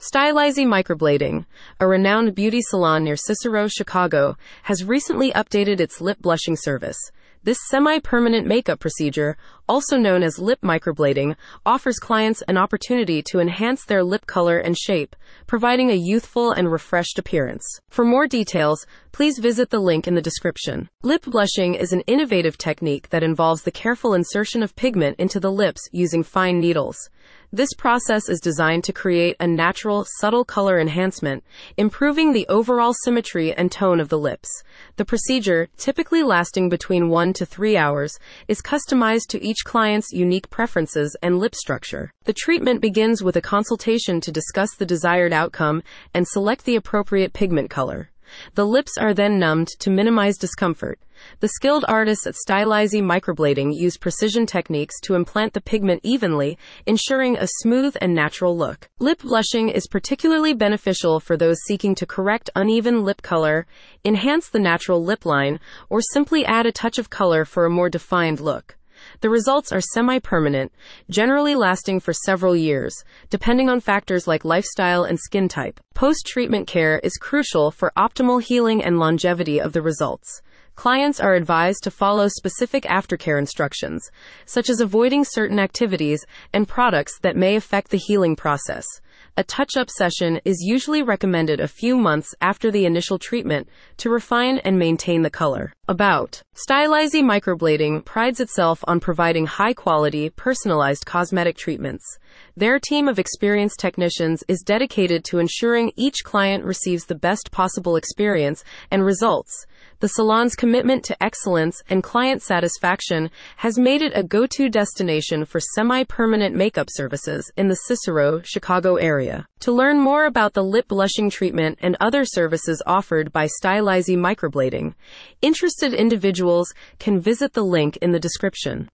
Stylisee Microblading, a renowned beauty salon near Cicero, Chicago, has recently updated its lip blushing service. This semi permanent makeup procedure, also known as lip microblading, offers clients an opportunity to enhance their lip color and shape, providing a youthful and refreshed appearance. For more details, please visit the link in the description. Lip blushing is an innovative technique that involves the careful insertion of pigment into the lips using fine needles. This process is designed to create a natural, subtle color enhancement, improving the overall symmetry and tone of the lips. The procedure, typically lasting between one to three hours, is customized to each client's unique preferences and lip structure. The treatment begins with a consultation to discuss the desired outcome and select the appropriate pigment color. The lips are then numbed to minimize discomfort. The skilled artists at Stylisee Microblading use precision techniques to implant the pigment evenly, ensuring a smooth and natural look. Lip blushing is particularly beneficial for those seeking to correct uneven lip color, enhance the natural lip line, or simply add a touch of color for a more defined look. The results are semi permanent, generally lasting for several years, depending on factors like lifestyle and skin type. Post treatment care is crucial for optimal healing and longevity of the results. Clients are advised to follow specific aftercare instructions, such as avoiding certain activities and products that may affect the healing process. A touch up session is usually recommended a few months after the initial treatment to refine and maintain the color. About Stylisee Microblading prides itself on providing high quality, personalized cosmetic treatments. Their team of experienced technicians is dedicated to ensuring each client receives the best possible experience and results. The salon's commitment to excellence and client satisfaction has made it a go to destination for semi permanent makeup services in the Cicero, Chicago area. To learn more about the lip blushing treatment and other services offered by Stylisee Microblading, interested individuals can visit the link in the description.